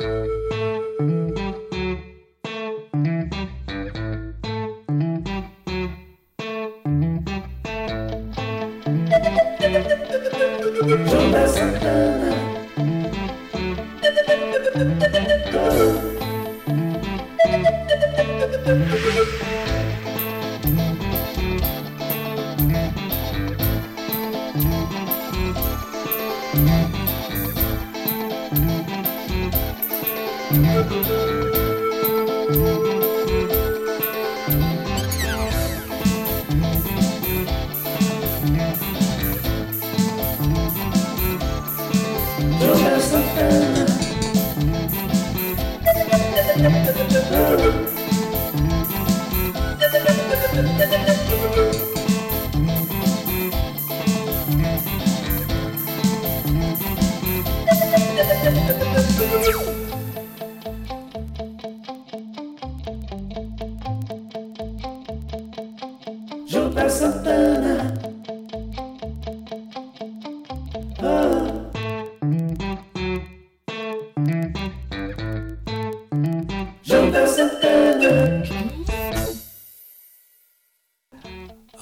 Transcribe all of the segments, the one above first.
Música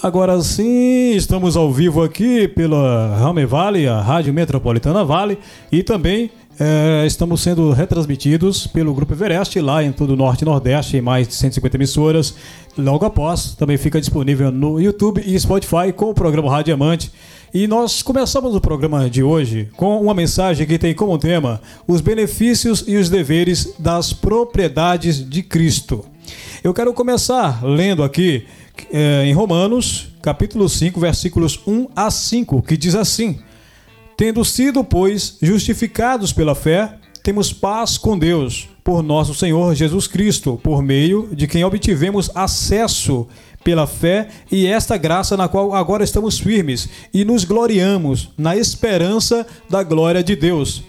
Agora sim, estamos ao vivo aqui pela Rame Vale, a Rádio Metropolitana Vale, e também é, estamos sendo retransmitidos pelo Grupo Everest lá em todo o Norte e Nordeste, em mais de 150 emissoras. Logo após, também fica disponível no YouTube e Spotify com o programa Rádio Diamante. E nós começamos o programa de hoje com uma mensagem que tem como tema os benefícios e os deveres das propriedades de Cristo. Eu quero começar lendo aqui é, em Romanos, capítulo 5, versículos 1 a 5, que diz assim: Tendo sido, pois, justificados pela fé, temos paz com Deus, por nosso Senhor Jesus Cristo, por meio de quem obtivemos acesso pela fé e esta graça na qual agora estamos firmes e nos gloriamos na esperança da glória de Deus.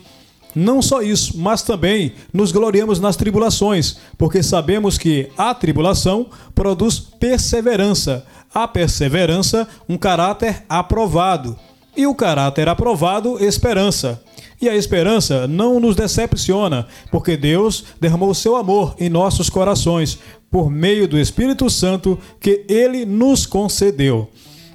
Não só isso, mas também nos gloriamos nas tribulações, porque sabemos que a tribulação produz perseverança, a perseverança, um caráter aprovado, e o caráter aprovado, esperança. E a esperança não nos decepciona, porque Deus derramou seu amor em nossos corações por meio do Espírito Santo que ele nos concedeu.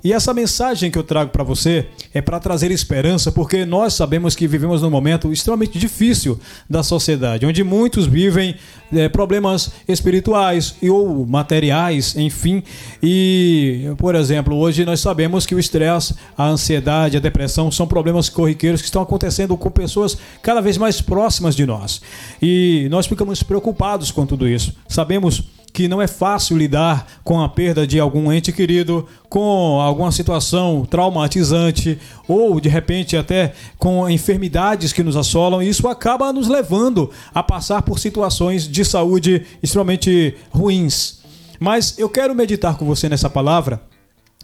E essa mensagem que eu trago para você é para trazer esperança, porque nós sabemos que vivemos num momento extremamente difícil da sociedade, onde muitos vivem é, problemas espirituais e ou materiais, enfim. E, por exemplo, hoje nós sabemos que o estresse, a ansiedade, a depressão são problemas corriqueiros que estão acontecendo com pessoas cada vez mais próximas de nós. E nós ficamos preocupados com tudo isso. Sabemos que não é fácil lidar com a perda de algum ente querido, com alguma situação traumatizante ou de repente até com enfermidades que nos assolam, e isso acaba nos levando a passar por situações de saúde extremamente ruins. Mas eu quero meditar com você nessa palavra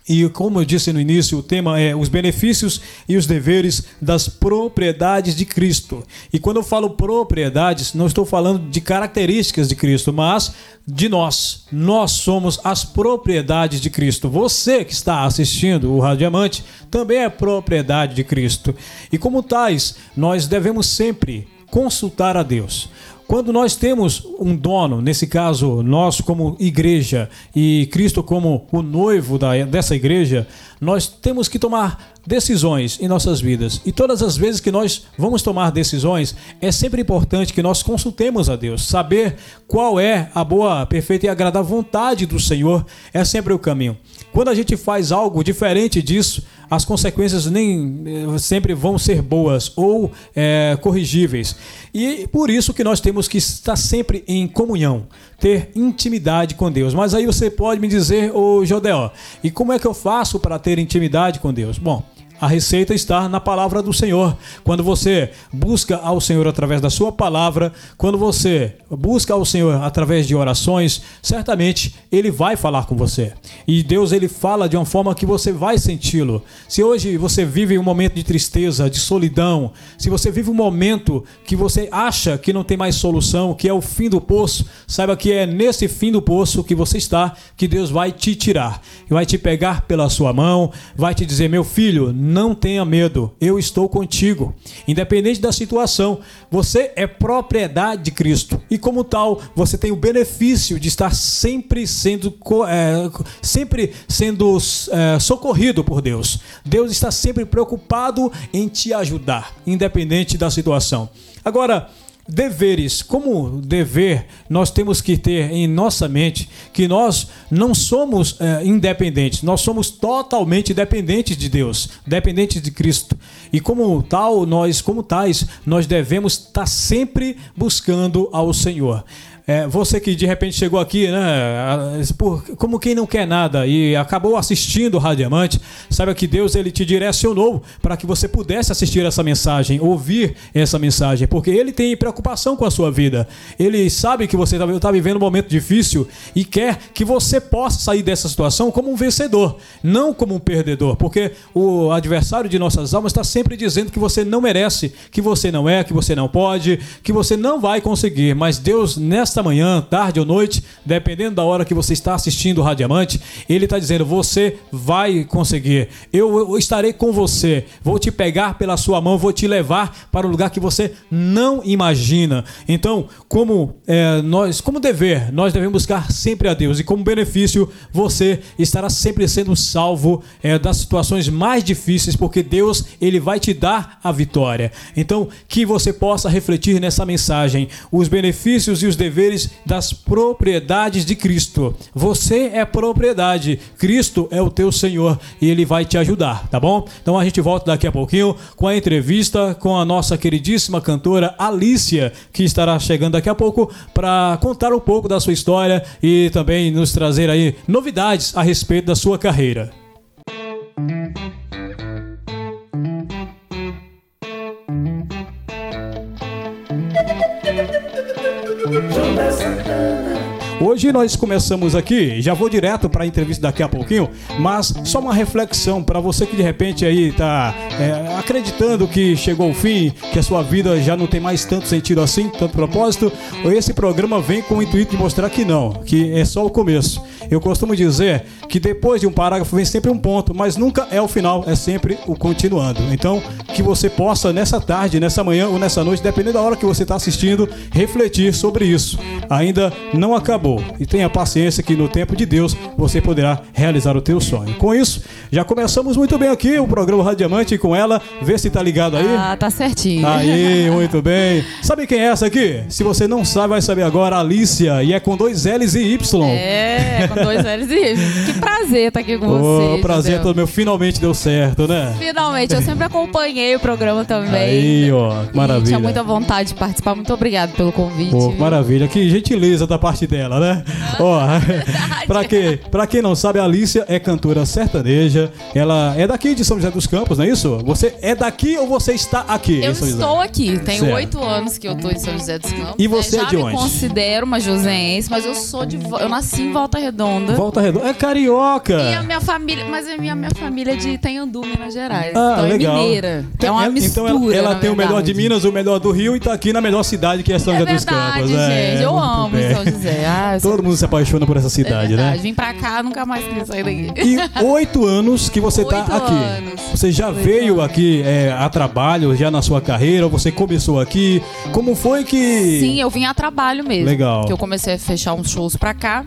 e como eu disse no início, o tema é os benefícios e os deveres das propriedades de Cristo. E quando eu falo propriedades, não estou falando de características de Cristo, mas de nós. Nós somos as propriedades de Cristo. Você que está assistindo o Rádio Diamante também é propriedade de Cristo. E como tais, nós devemos sempre consultar a Deus. Quando nós temos um dono, nesse caso nós como igreja e Cristo como o noivo da, dessa igreja, nós temos que tomar decisões em nossas vidas. E todas as vezes que nós vamos tomar decisões, é sempre importante que nós consultemos a Deus. Saber qual é a boa, perfeita e agradável vontade do Senhor é sempre o caminho. Quando a gente faz algo diferente disso, as consequências nem eh, sempre vão ser boas ou é, corrigíveis. E por isso que nós temos que estar sempre em comunhão, ter intimidade com Deus. Mas aí você pode me dizer, ô Jodéo, e como é que eu faço para ter intimidade com Deus? Bom, a receita está na palavra do Senhor. Quando você busca ao Senhor através da sua palavra, quando você busca ao Senhor através de orações, certamente ele vai falar com você. E Deus ele fala de uma forma que você vai senti-lo. Se hoje você vive um momento de tristeza, de solidão, se você vive um momento que você acha que não tem mais solução, que é o fim do poço, saiba que é nesse fim do poço que você está que Deus vai te tirar. Vai te pegar pela sua mão, vai te dizer: "Meu filho, não tenha medo, eu estou contigo. Independente da situação, você é propriedade de Cristo e, como tal, você tem o benefício de estar sempre sendo, é, sempre sendo é, socorrido por Deus. Deus está sempre preocupado em te ajudar, independente da situação. Agora, deveres. Como dever, nós temos que ter em nossa mente que nós não somos é, independentes, nós somos totalmente dependentes de Deus, dependentes de Cristo. E como tal, nós, como tais, nós devemos estar sempre buscando ao Senhor. É, você que de repente chegou aqui, né, por, como quem não quer nada e acabou assistindo o Radiamante, saiba que Deus ele te direcionou para que você pudesse assistir essa mensagem, ouvir essa mensagem, porque Ele tem preocupação com a sua vida. Ele sabe que você está tá vivendo um momento difícil e quer que você possa sair dessa situação como um vencedor, não como um perdedor, porque o adversário de nossas almas está sempre dizendo que você não merece, que você não é, que você não pode, que você não vai conseguir. Mas Deus, nesta manhã, tarde ou noite, dependendo da hora que você está assistindo o Radiamante, ele está dizendo: você vai conseguir. Eu, eu, estarei com você. Vou te pegar pela sua mão, vou te levar para um lugar que você não imagina. Então, como é, nós, como dever, nós devemos buscar sempre a Deus e como benefício você estará sempre sendo salvo é, das situações mais difíceis, porque Deus ele vai te dar a vitória. Então, que você possa refletir nessa mensagem os benefícios e os deveres das propriedades de Cristo. Você é propriedade, Cristo é o teu Senhor e ele vai te ajudar, tá bom? Então a gente volta daqui a pouquinho com a entrevista com a nossa queridíssima cantora Alicia, que estará chegando daqui a pouco para contar um pouco da sua história e também nos trazer aí novidades a respeito da sua carreira. Hoje nós começamos aqui, já vou direto para a entrevista daqui a pouquinho, mas só uma reflexão para você que de repente aí está é, acreditando que chegou o fim, que a sua vida já não tem mais tanto sentido assim, tanto propósito. Esse programa vem com o intuito de mostrar que não, que é só o começo. Eu costumo dizer que depois de um parágrafo vem sempre um ponto, mas nunca é o final, é sempre o continuando. Então, que você possa nessa tarde, nessa manhã ou nessa noite, dependendo da hora que você está assistindo, refletir sobre isso. Ainda não acabou acabou. E tenha paciência que no tempo de Deus você poderá realizar o teu sonho. Com isso, já começamos muito bem aqui o programa Radiamante com ela. Vê se tá ligado aí. Ah, tá certinho. Aí, muito bem. Sabe quem é essa aqui? Se você não sabe, vai saber agora. Alicia. E é com dois L's e Y. É, com dois L's e Y. Que prazer estar tá aqui com oh, você. Prazer todo meu. Finalmente deu certo, né? Finalmente. Eu sempre acompanhei o programa também. Aí, ó. Maravilha. E tinha muita vontade de participar. Muito obrigado pelo convite. Oh, maravilha. Que gentileza da parte dela né? Ó, pra, que, pra quem não sabe, a Alicia é cantora sertaneja. Ela é daqui de São José dos Campos, não é isso? Você é daqui ou você está aqui? Eu estou aqui. Tenho oito anos que eu estou em São José dos Campos. E você né? é de onde? Eu considero uma joseense, mas eu sou de. Eu nasci em Volta Redonda. Volta Redonda. É carioca. E a minha família. Mas a minha, minha família é de Tenhandu, Minas Gerais. Ah, então é legal. é mineira. é uma mistura. Então ela, ela tem verdade. o melhor de Minas, o melhor do Rio e está aqui na melhor cidade que é São é José dos Campos. Gente, é, eu amo bem. São José. Ah, Todo mundo se apaixona por essa cidade, é né? Vim pra cá, nunca mais queria sair daqui. E oito anos que você tá aqui. Anos. Você já oito veio anos. aqui é, a trabalho, já na sua carreira? Você começou aqui? Como foi que. Sim, eu vim a trabalho mesmo. Legal. Que eu comecei a fechar uns shows pra cá.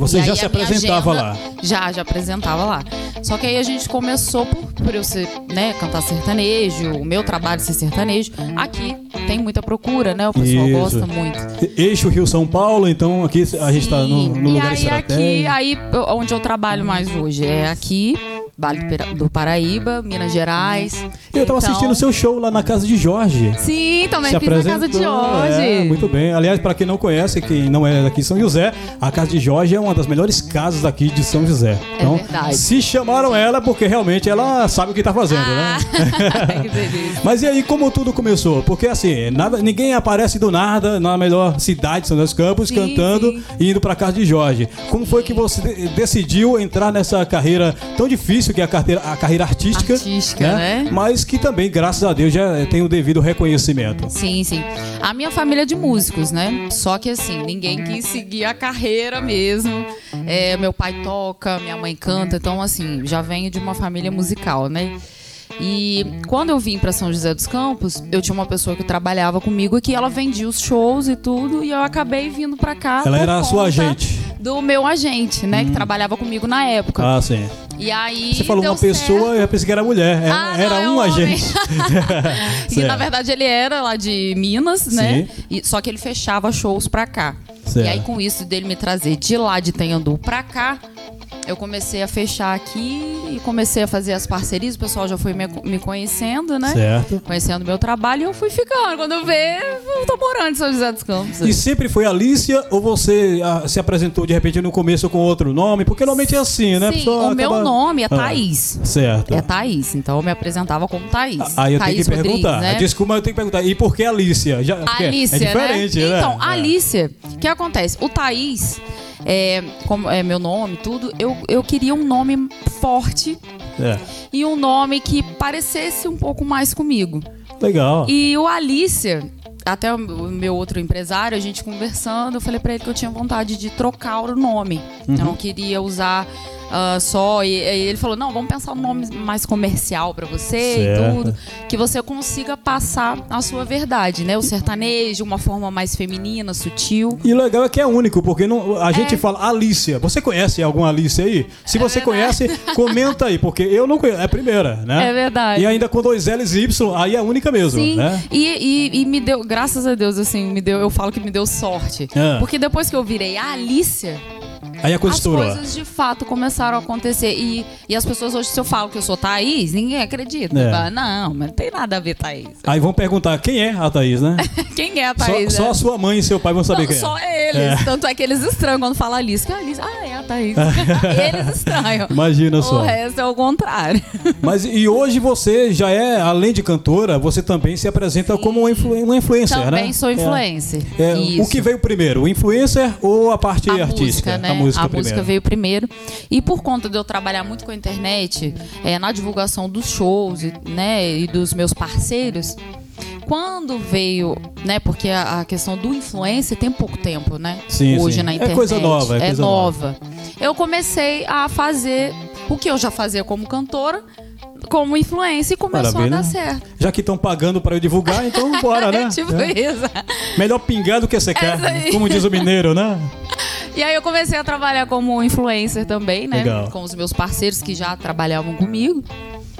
Você já se apresentava agenda, lá? Já, já apresentava lá. Só que aí a gente começou por, por eu ser, né, cantar sertanejo, o meu trabalho ser sertanejo. Aqui tem muita procura, né? O pessoal Isso. gosta muito. Eixo Rio São Paulo, então aqui a gente está no, no lugar e aí, aqui, aí onde eu trabalho mais hoje é aqui Vale do Paraíba, Minas Gerais. Eu estava então... assistindo o seu show lá na casa de Jorge. Sim, também fiz na casa de Jorge. É, muito bem. Aliás, para quem não conhece, quem não é daqui São José, a casa de Jorge é uma das melhores casas daqui de São José. É então, é verdade. se chamaram ela porque realmente ela sabe o que está fazendo, né? ah, né? que delícia. Mas e aí, como tudo começou? Porque assim, nada, ninguém aparece do nada na melhor cidade de São José dos Campos sim, cantando sim. e indo para casa de Jorge. Como foi que você decidiu entrar nessa carreira tão difícil? que é a, carteira, a carreira artística. Artística, né? né? Mas que também, graças a Deus, já tem o devido reconhecimento. Sim, sim. A minha família é de músicos, né? Só que assim, ninguém quis seguir a carreira mesmo. É, meu pai toca, minha mãe canta, então assim, já venho de uma família musical, né? E quando eu vim para São José dos Campos, eu tinha uma pessoa que trabalhava comigo aqui, ela vendia os shows e tudo, e eu acabei vindo para cá. Ela era a sua agente. Do meu agente, né, hum. que trabalhava comigo na época. Ah, sim. E aí. Você falou uma pessoa, certo. eu pensei que era mulher. Era, ah, não, era é um, agente. e na verdade ele era lá de Minas, né? E, só que ele fechava shows pra cá. Certo. E aí, com isso dele me trazer de lá de Tenhandu pra cá, eu comecei a fechar aqui e comecei a fazer as parcerias. O pessoal já foi me, me conhecendo, né? Certo. Conhecendo meu trabalho e eu fui ficando. Quando eu ver, eu tô morando em São José dos Campos. E sempre foi Alicia ou você ah, se apresentou de repente no começo com outro nome? Porque normalmente é assim, né? Sim, o acaba... meu nome é ah, Thaís. Ah, certo. É Thaís. Então eu me apresentava como Thaís. Aí eu Thaís tenho que perguntar. Né? Desculpa, eu tenho que perguntar. E por que Alicia? Já, Alicia, é diferente, né? né? Então, é. Alicia, o que acontece? O Thaís é, como é meu nome, tudo, eu, eu queria um nome forte é. e um nome que parecesse um pouco mais comigo. Legal. E o Alicia, até o meu outro empresário, a gente conversando, eu falei para ele que eu tinha vontade de trocar o nome. Uhum. Eu não queria usar uh, só. E, e, ele falou: não, vamos pensar um nome mais comercial para você certo. e tudo. Que você consiga passar a sua verdade, né? O sertanejo, uma forma mais feminina, sutil. E o legal é que é único, porque não, a gente é. fala Alicia. Você conhece alguma Alicia aí? Se é você conhece, comenta aí, porque eu não conheço. É a primeira, né? É verdade. E ainda com dois L's e Y, aí é a única mesmo. Sim. Né? E, e, e, me deu, graças a Deus, assim, me deu, eu falo que me deu sorte. É. Porque depois que eu virei a Alicia Aí a coisa As coisas de fato começaram a acontecer. E, e as pessoas hoje, se eu falo que eu sou Thaís, ninguém acredita. É. Fala, não, mas não tem nada a ver Thaís. Aí vão perguntar quem é a Thaís, né? quem é a Thaís? Só, só, a sua mãe e seu pai vão saber não, quem é. Só eles. É. Tanto é que eles estranham quando fala Alice. Que é Alice? Ah, é a Thaís. eles estranham. Imagina só. O resto é o contrário. Mas e hoje você já é, além de cantora, você também se apresenta Sim. como uma, influ uma influencer, também né? Também sou influencer. É. o que veio primeiro, o influencer ou a parte a artística? Música, né? A música, a música veio primeiro. E por conta de eu trabalhar muito com a internet, é, na divulgação dos shows né, e dos meus parceiros, quando veio, né? Porque a, questão do influencer tem pouco tempo, né? Sim, Hoje sim. na internet. É coisa nova, é, é coisa nova. nova. Eu comecei a fazer o que eu já fazia como cantora, como influência e começou Maravilha. a dar certo. Já que estão pagando para eu divulgar, então bora, né? tipo é. isso. Melhor pingar do que você quer, como diz o mineiro, né? E aí eu comecei a trabalhar como influencer também, né? Legal. Com os meus parceiros que já trabalhavam comigo.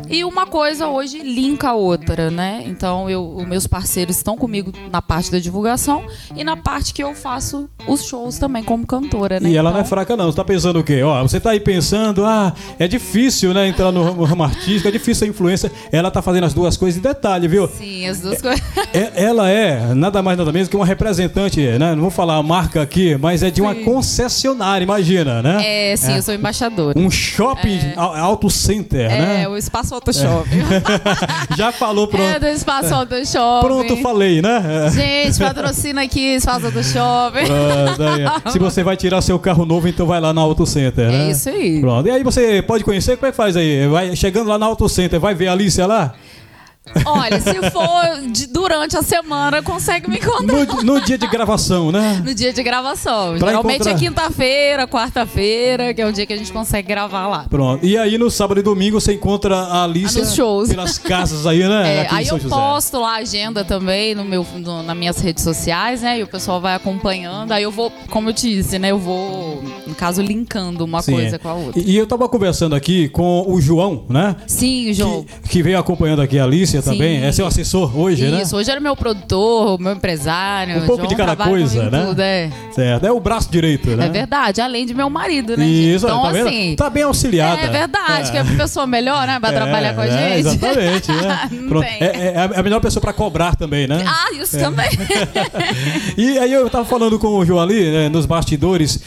E uma coisa hoje linka a outra, né? Então, eu, os meus parceiros estão comigo na parte da divulgação e na parte que eu faço os shows também como cantora, né? E ela então... não é fraca, não. Você tá pensando o quê? Ó, você tá aí pensando, ah, é difícil, né, entrar no ramo artístico, é difícil a influência. Ela tá fazendo as duas coisas em detalhe, viu? Sim, as duas é, coisas. É, ela é nada mais nada menos que uma representante, né? Não vou falar a marca aqui, mas é de uma sim. concessionária, imagina, né? É, sim, é. eu sou embaixadora. Um shopping é. auto center, é, né? É, o espaço auto shopping. Já falou pronto. É do espaço shopping. Pronto, falei, né? Gente, patrocina aqui espaço shopping. Pronto, Se você vai tirar seu carro novo, então vai lá na Auto Center, né? É isso aí. Pronto. E aí você pode conhecer, como é que faz aí? Vai chegando lá na Auto Center, vai ver a Alicia lá? Olha, se for de, durante a semana, consegue me encontrar. No, no, dia de gravação, né? No dia de gravação. Pra Geralmente encontrar... é quinta-feira, quarta-feira, que é o dia que a gente consegue gravar lá. Pronto. E aí no sábado e domingo você encontra a Alice ah, pelas casas aí, né? É, aí eu posto lá a agenda também no meu, no, nas minhas redes sociais, né? E o pessoal vai acompanhando. Aí eu vou, como eu te disse, né? Eu vou, no caso, linkando uma Sim, coisa é. com a outra. E, e, eu tava conversando aqui com o João, né? Sim, o João. Que, que veio acompanhando aqui a Alice também. É seu assessor hoje, Isso, né? Isso, hoje era meu produtor, meu empresário. Um pouco João de cada coisa, né? Tudo, é. Certo. É o braço direito, né? É verdade, além de meu marido, né? Isso, então, tá, assim, tá bem auxiliada. É verdade, é. que é a pessoa melhor, né? Pra é, trabalhar com a é, gente. Exatamente, né? é, é, é, a melhor pessoa pra cobrar também, né? Ah, isso também. e aí eu tava falando com o João ali, né, nos bastidores,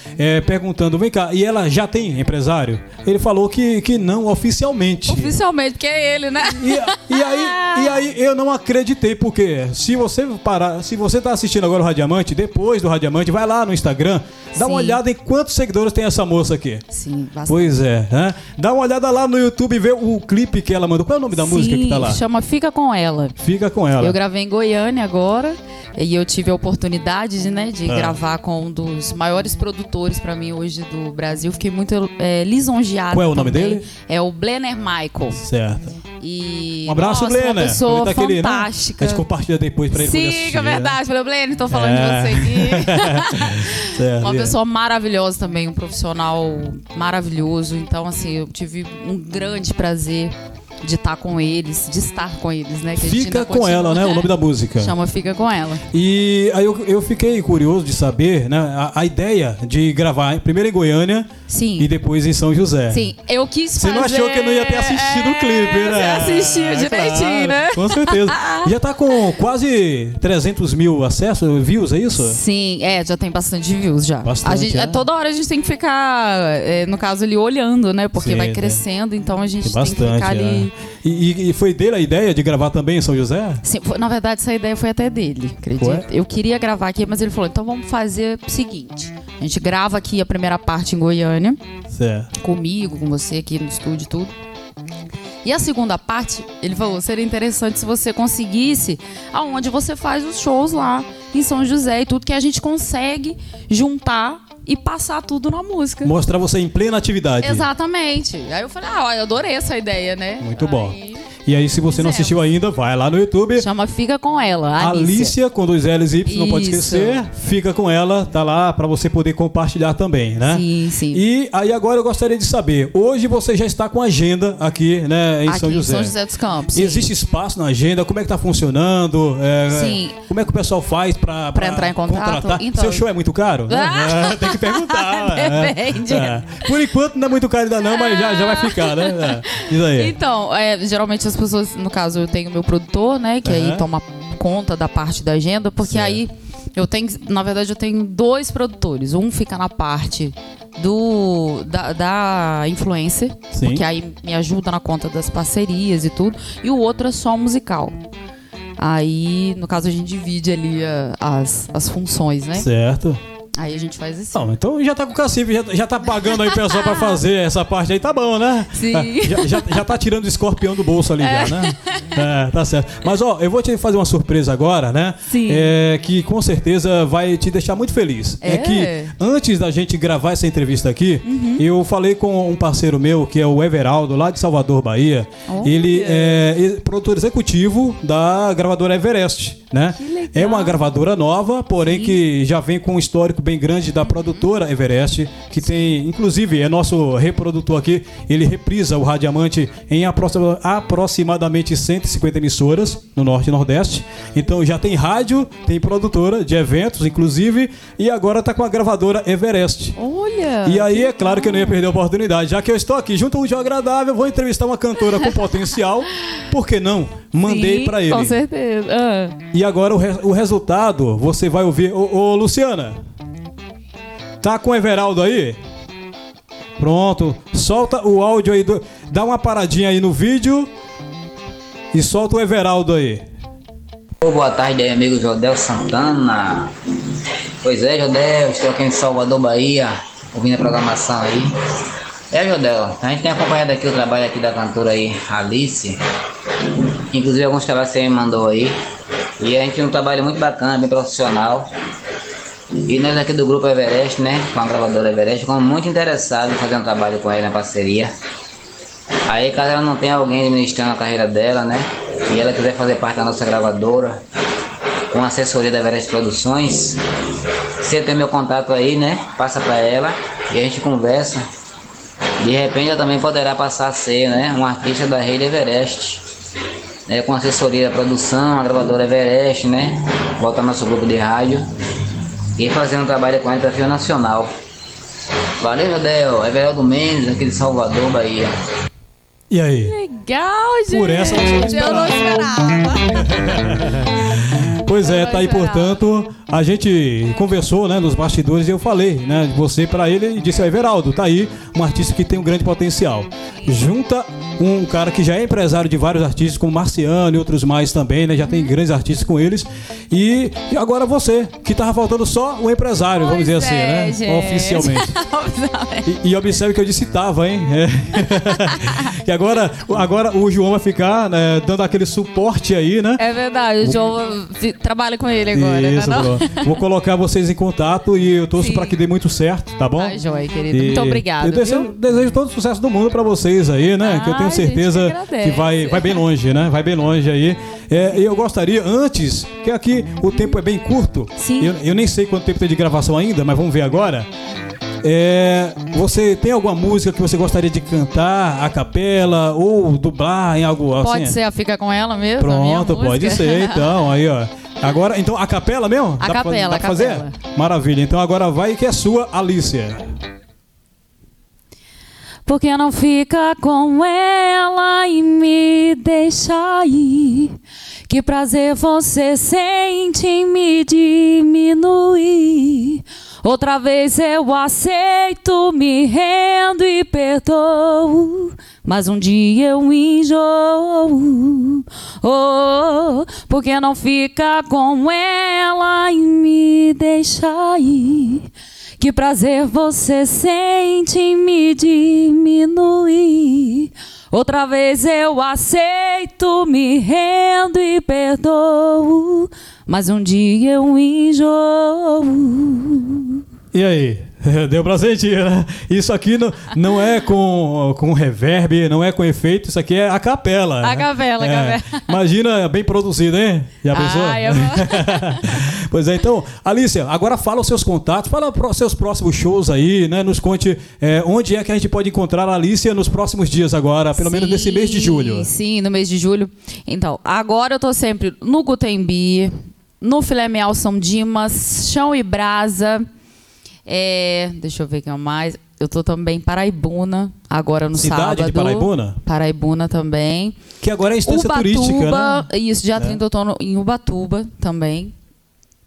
perguntando, vem cá, e ela já tem empresário? Ele falou que, que não, oficialmente. Oficialmente, porque é ele, né? E, e, aí, e aí eu não acreditei, porque se você parar, se você tá assistindo agora o Radiamante, depois do Radiamante, vai lá no Instagram, dá Sim. uma olhada em quantos seguidores tem essa moça aqui. Sim, bastante. Pois é, né? Dá uma olhada lá no YouTube e vê o clipe que ela mandou. Qual é o nome da Sim, música que tá lá? chama Fica Com Ela. Fica Com Ela. Eu gravei em Goiânia agora. E eu tive a oportunidade de, né, de ah. gravar com um dos maiores produtores para mim hoje do Brasil. Fiquei muito é, lisonjeada. Qual é o nome dele? É o Blenner Michael. Certo. E, Um abraço, nossa, Blena. Uma pessoa tá aquele, né? fantástica. A gente compartilha depois pra ele Sim, assistir, é né? verdade. Falei, Blene, tô falando É. de você aqui. Uma pessoa maravilhosa também, um profissional maravilhoso. Então, assim, eu tive um grande prazer de estar com eles, de estar com eles, né? Fica com ela, né? O nome da música. Chama Fica com ela. E aí eu, eu fiquei curioso de saber, né? A, a ideia de gravar primeiro em Goiânia Sim. e depois em São José. Sim, eu quis Você fazer... não achou que eu não ia ter assistido o clipe, né? Você assistiu Ah, direitinho, claro, né? Com certeza. Já tá com quase 300 mil acessos, views, é isso? Sim, é, já tem bastante views já. Bastante, a gente, é? Toda hora a gente tem que ficar, é, no caso ali, olhando, né? Porque Sim, vai é. crescendo, então a gente Tem tem, que bastante. ficar ali. E, e- foi dele a ideia de gravar também em São José? Sim, na verdade, essa ideia foi até dele, acredito. Eu queria gravar aqui, mas ele falou: então vamos fazer o seguinte: a gente grava aqui a primeira parte em Goiânia, Certo. comigo, com você aqui no estúdio e tudo. E a segunda parte, ele falou, seria interessante se você conseguisse aonde você faz os shows lá em São José e tudo que a gente consegue juntar e passar tudo na música. Mostrar você em plena atividade. Exatamente. Aí eu falei, ah, eu adorei essa ideia, né? Muito bom. E aí, se você não Fizemos. assistiu ainda, vai lá no YouTube. chama Fica com ela, Alicia. Alicia, com dois L's e Y, não pode esquecer. Fica com ela, tá lá pra você poder compartilhar também, né? Sim, sim. E aí agora eu gostaria de saber, hoje você já está com agenda aqui, né, em Aqui São em José. São José dos Campos. sim. Existe espaço na agenda? Como é que tá funcionando? É, Sim. Como é que o pessoal faz pra, Pra entrar em contato? contratar? Então- Seu show é muito caro? Ah! É, tem que perguntar. é. Depende. É. Por enquanto não é muito caro ainda não, mas já, já vai ficar, né? É. Isso aí. Então, é, geralmente as pessoas, no caso, eu tenho meu produtor, né? Que Aham. aí toma conta da parte da agenda, porque Certo. aí eu tenho, na verdade, eu tenho dois produtores. Um fica na parte do da, da influencer, Sim. porque aí me ajuda na conta das parcerias e tudo, e o outro é só musical. Aí, no caso, a gente divide ali a- as, as funções, né? Certo. Aí a gente faz assim. Não, então já tá com o cacife, já, já tá pagando aí o pessoal pra fazer essa parte aí, tá bom, né? Sim. É, Já, já, já tá tirando o escorpião do bolso ali já, né? É, tá certo. Mas ó, eu vou te fazer uma surpresa agora, né? Sim. É, que com certeza vai te deixar muito feliz. É? Uhum. que antes da gente gravar essa entrevista aqui, eu falei com um parceiro meu, que é o Everaldo, lá de Salvador, Bahia. Olha. Ele é e- produtor executivo da gravadora Everest, né? Que legal. É uma gravadora nova, porém que já vem com um histórico bem grande da produtora Everest, que tem, inclusive, é nosso reprodutor aqui. Ele reprisa o Radiamante em aproxima- aproximadamente 150 emissoras no Norte e Nordeste. Então já tem rádio, tem produtora de eventos, inclusive, e agora tá com a gravadora Everest. Olha! E aí, é claro que eu não ia perder a oportunidade. Já que eu estou aqui junto ao útil ao agradável, vou entrevistar uma cantora com potencial. Por que não? Mandei pra ele. Com certeza. Ah. E agora o, re- o resultado você vai ouvir. Ô, ô, Luciana, tá com o Everaldo aí? Pronto, solta o áudio aí, do- dá uma paradinha aí no vídeo e solta o Everaldo aí. Boa tarde aí, amigo Jodel Santana. Pois é, Jodel, estou aqui em Salvador, Bahia, ouvindo a programação aí. É, Jodel, a gente tem acompanhado aqui o trabalho aqui da cantora aí, Alice. Inclusive alguns trabalhos que você me mandou aí. E a gente tem um trabalho muito bacana, bem profissional. E nós aqui do grupo Everest, né, com a gravadora Everest, ficamos muito interessados em fazer um trabalho com ela na parceria. Aí caso ela não tenha alguém administrando a carreira dela, né? E ela quiser fazer parte da nossa gravadora, com assessoria da Everest Produções, você tem meu contato aí, né? Passa pra ela e a gente conversa. De repente ela também poderá passar a ser, né? Um artista da rede Everest. Né, com assessoria da produção, a gravadora Everest, né? Volta nosso grupo de rádio. E fazendo um trabalho com a Fio Nacional. Valeu, Jodel. Everaldo Mendes, aqui de Salvador, Bahia. E aí? Legal, gente. Por essa você não Eu não esperava. Pois é, tá aí, portanto, a gente conversou, né, nos bastidores e eu falei, né, de você pra ele e disse, ó, Everaldo, tá aí um artista que tem um grande potencial. Junta um cara que já é empresário de vários artistas, como Marciano e outros mais também, né, já tem grandes artistas com eles. E, e agora você, que tava faltando só o empresário, vamos dizer assim, é, né, gente. oficialmente. E, e observe que eu disse tava, hein? É. que agora, agora o João vai ficar né, dando aquele suporte aí, né? É verdade, o João trabalha com ele agora, né, Isso, não? Bruno. Vou colocar vocês em contato e eu torço para que dê muito certo, tá bom? Tá, joia, querido. Muito obrigada, Eu desejo, desejo todo o sucesso do mundo para vocês aí, né? que eu tenho certeza que que vai, vai bem longe, né? Vai bem longe aí. É, e eu gostaria, antes, que aqui o tempo é bem curto. Sim. Eu, eu nem sei quanto tempo tem de gravação ainda, mas vamos ver agora. É, você tem alguma música que você gostaria de cantar a capela ou dublar em algo assim? Pode ser Fica Com Ela mesmo? Pronto, pode música? ser então. Aí, ó. Agora, então, a capela mesmo? A Dá pra- capela, dá a pra fazer? capela. Maravilha. Então agora vai que é sua, Alicia. Porque não fica com ela e me deixa ir. Que prazer você sente em me diminuir. Outra vez eu aceito, me rendo e perdoo. Mas um dia eu enjoo. Oh, porque não fica com ela e me deixa ir. Que prazer você sente em me diminuir. Outra vez eu aceito, me rendo e perdoo. Mas um dia eu enjoo. E aí? Deu pra sentir, né? Isso aqui não, não é com, com reverb, não é com efeito, isso aqui é a capela. A né? capela, a É. capela. Imagina, bem produzido, hein? Já pensou? Ai, eu- pois é, então, Alicia, agora fala os seus contatos, fala os seus próximos shows aí, né? Nos conte é, onde é que a gente pode encontrar a Alicia nos próximos dias agora, pelo menos nesse mês de julho. Sim, no mês de julho. Então, agora eu tô sempre no Gutembi, no Filé Mial São Dimas, Chão e Brasa. É, deixa eu ver quem é mais. Eu tô também em Paraibuna, agora no Cidade sábado. de Paraibuna? Paraibuna também. Que agora é instância turística, né? Isso, dia É. 30 eu tô no- em Ubatuba também.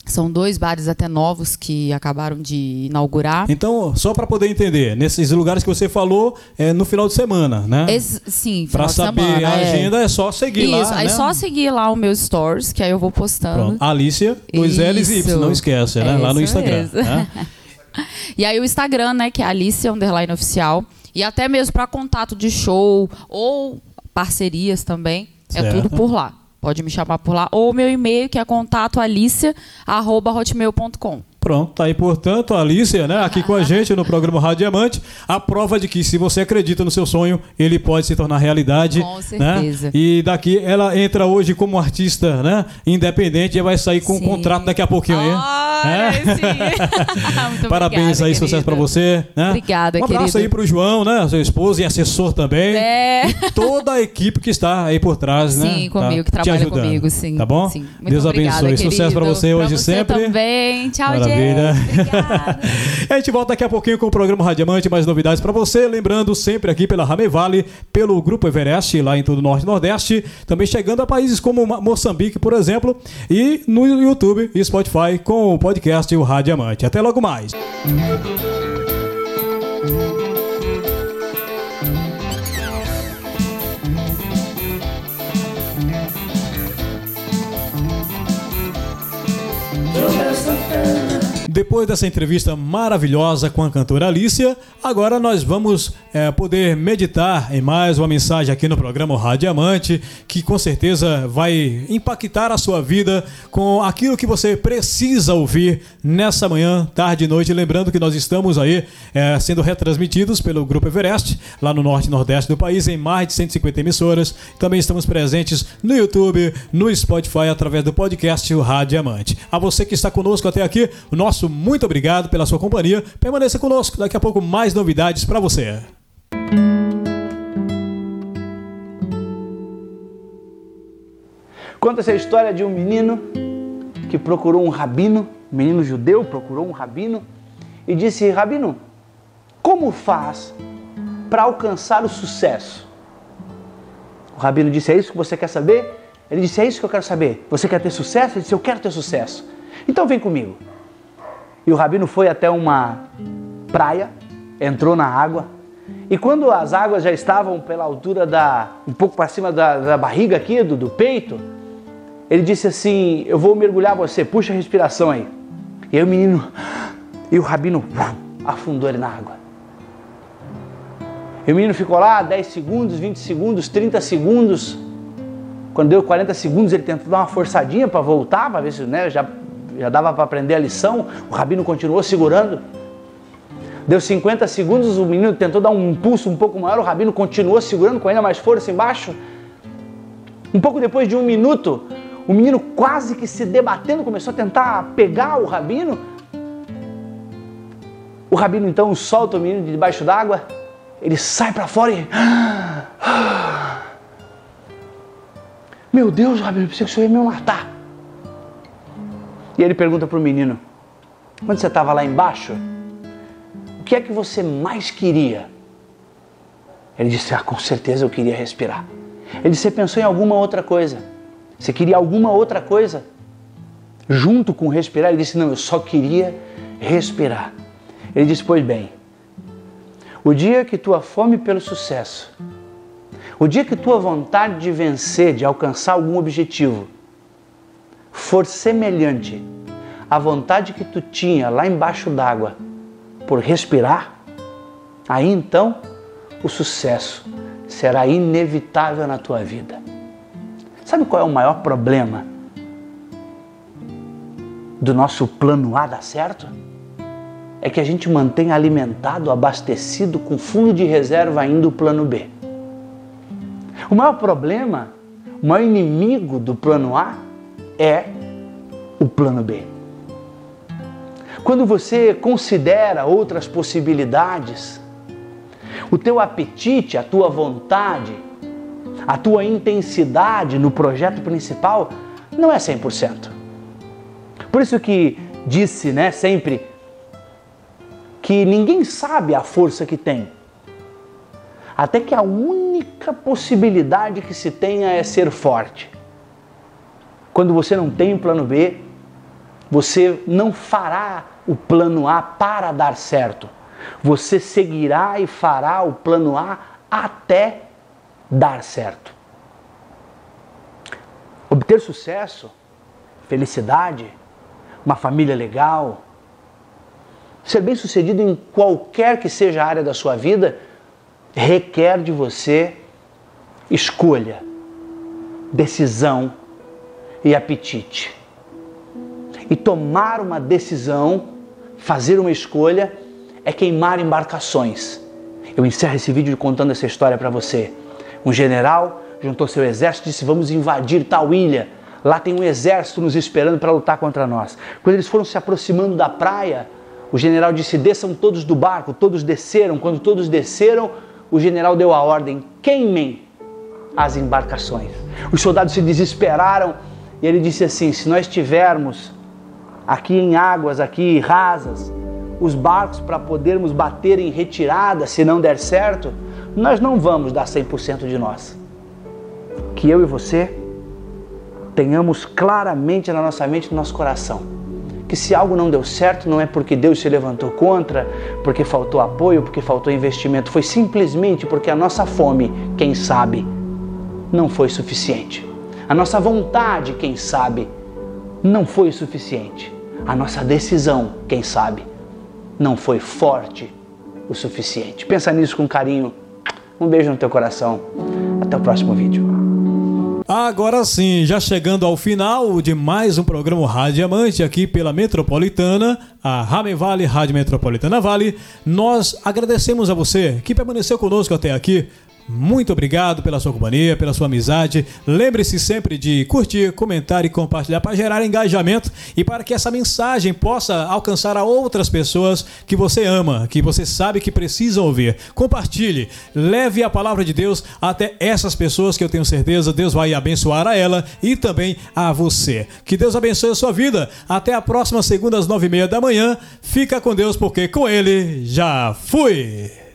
São dois bares até novos que acabaram de inaugurar. Então, só para poder entender, nesses lugares que você falou, é no final de semana, né? Esse, sim, Para saber semana, a é. agenda é só seguir Isso, lá, aí né? só seguir lá o meu stories, que aí eu vou postando. Pronto. Alicia, dois L's e Y, não esquece, né? É lá no Instagram. né? E aí o Instagram, né, que é Alice Underline Oficial. E até mesmo para contato de show ou parcerias também. Certo. É tudo por lá. Pode me chamar por lá. Ou meu e-mail, que é contato alicia.hotmail.com. Pronto, tá aí, portanto, a Alicia, né, aqui com a gente no programa Rádio Diamante, a prova de que se você acredita no seu sonho, ele pode se tornar realidade. Com né? certeza. E daqui ela entra hoje como artista, né, independente e vai sair com um Sim. contrato daqui a pouquinho aí. Ai, É? sim. Parabéns obrigada, aí, sucesso querido. pra você, né? Obrigada, Um abraço querido. aí pro João, né, seu esposo e assessor também. É. E toda a equipe que está aí por trás, né? Sim, comigo, que Tá te trabalha comigo, sim. Tá bom? Sim. Muito Deus obrigada, abençoe. Sucesso pra querido. você hoje pra você sempre. também. Tchau, Maravilha. Obrigada. a gente volta daqui a pouquinho com o programa Radiamante, mais novidades pra você. Lembrando, sempre aqui pela Rame Vale, pelo Grupo Everest, lá em todo o Norte e Nordeste. Também chegando a países como Moçambique, por exemplo. E no YouTube e Spotify com o podcast o Radiamante. Até logo mais. Depois dessa entrevista maravilhosa com a cantora Alicia, agora nós vamos é, poder meditar em mais uma mensagem aqui no programa Rádio Amante, que com certeza vai impactar a sua vida com aquilo que você precisa ouvir nessa manhã, tarde e noite. Lembrando que nós estamos aí é, sendo retransmitidos pelo Grupo Everest, lá no norte e nordeste do país, em mais de 150 emissoras. Também estamos presentes no YouTube, no Spotify, através do podcast Rádio Amante. A você que está conosco até aqui, o nosso muito obrigado pela sua companhia. Permaneça conosco, daqui a pouco mais novidades para você. Conta-se a história de um menino que procurou um rabino, um menino judeu procurou um rabino e disse: Rabino, como faz para alcançar o sucesso? O rabino disse: É isso que você quer saber? Ele disse: É isso que eu quero saber. Você quer ter sucesso? Ele disse: Eu quero ter sucesso. Então vem comigo. E o rabino foi até uma praia, entrou na água, e quando as águas já estavam pela altura da. um pouco para cima da, da barriga aqui, do, do peito, ele disse assim: Eu vou mergulhar você, puxa a respiração aí. E aí o menino. E o rabino afundou ele na água. E o menino ficou lá 10 segundos, 20 segundos, 30 segundos. Quando deu 40 segundos, ele tentou dar uma forçadinha para voltar, para ver se né, já, já dava para aprender a lição. O rabino continuou segurando. Deu 50 segundos, o menino tentou dar um impulso um pouco maior, o rabino continuou segurando com ainda mais força embaixo. Um pouco depois de um minuto, o menino quase que se debatendo começou a tentar pegar o rabino. O rabino então solta o menino de debaixo d'água, ele sai para fora e. Meu Deus, rabino, eu pensei que o senhor ia me matar. E ele pergunta para o menino: Quando você estava lá embaixo, o que é que você mais queria? Ele disse: Ah, com certeza eu queria respirar. Ele disse: Você pensou em alguma outra coisa? Você queria alguma outra coisa? Junto com respirar, ele disse: Não, eu só queria respirar. Ele disse: Pois bem, o dia que tua fome pelo sucesso, o dia que tua vontade de vencer, de alcançar algum objetivo, for semelhante à vontade que tu tinha lá embaixo d'água por respirar, aí então o sucesso será inevitável na tua vida. Sabe qual é o maior problema do nosso plano A dar certo? É que a gente mantém alimentado, abastecido com fundo de reserva ainda o plano B. O maior problema, o maior inimigo do plano A é o plano B. Quando você considera outras possibilidades, o teu apetite, a tua vontade, a tua intensidade no projeto principal não é 100%. Por isso que disse, né, sempre que ninguém sabe a força que tem. Até que a única possibilidade que se tenha é ser forte. Quando você não tem plano B, você não fará o plano A para dar certo. Você seguirá e fará o plano A até dar certo. Obter sucesso, felicidade, uma família legal, ser bem sucedido em qualquer que seja a área da sua vida, requer de você escolha, decisão e apetite. E tomar uma decisão, fazer uma escolha, é queimar embarcações. Eu encerro esse vídeo contando essa história para você. Um general juntou seu exército e disse: Vamos invadir tal ilha. Lá tem um exército nos esperando para lutar contra nós. Quando eles foram se aproximando da praia, o general disse: Desçam todos do barco. Todos desceram. Quando todos desceram, o general deu a ordem: Queimem as embarcações. Os soldados se desesperaram e ele disse assim: Se nós tivermos aqui em águas aqui rasas, os barcos para podermos bater em retirada se não der certo, nós não vamos dar 100% de nós. Que eu e você tenhamos claramente na nossa mente, no nosso coração, que se algo não deu certo, não é porque Deus se levantou contra, porque faltou apoio, porque faltou investimento, foi simplesmente porque a nossa fome, quem sabe, não foi suficiente. A nossa vontade, quem sabe, não foi suficiente. A nossa decisão, quem sabe, não foi forte o suficiente. Pensa nisso com carinho. Um beijo no teu coração. Até o próximo vídeo. Agora sim, já chegando ao final de mais um programa Rádio Diamante aqui pela Metropolitana, a Rame Vale, Rádio Metropolitana Vale, nós agradecemos a você que permaneceu conosco até aqui. Muito obrigado pela sua companhia, pela sua amizade. Lembre-se sempre de curtir, comentar e compartilhar para gerar engajamento e para que essa mensagem possa alcançar a outras pessoas que você ama, que você sabe que precisam ouvir. Compartilhe, leve a palavra de Deus até essas pessoas que eu tenho certeza Deus vai abençoar a ela e também a você. Que Deus abençoe a sua vida. Até a próxima segunda às nove e meia da manhã. Fica com Deus porque com Ele já fui.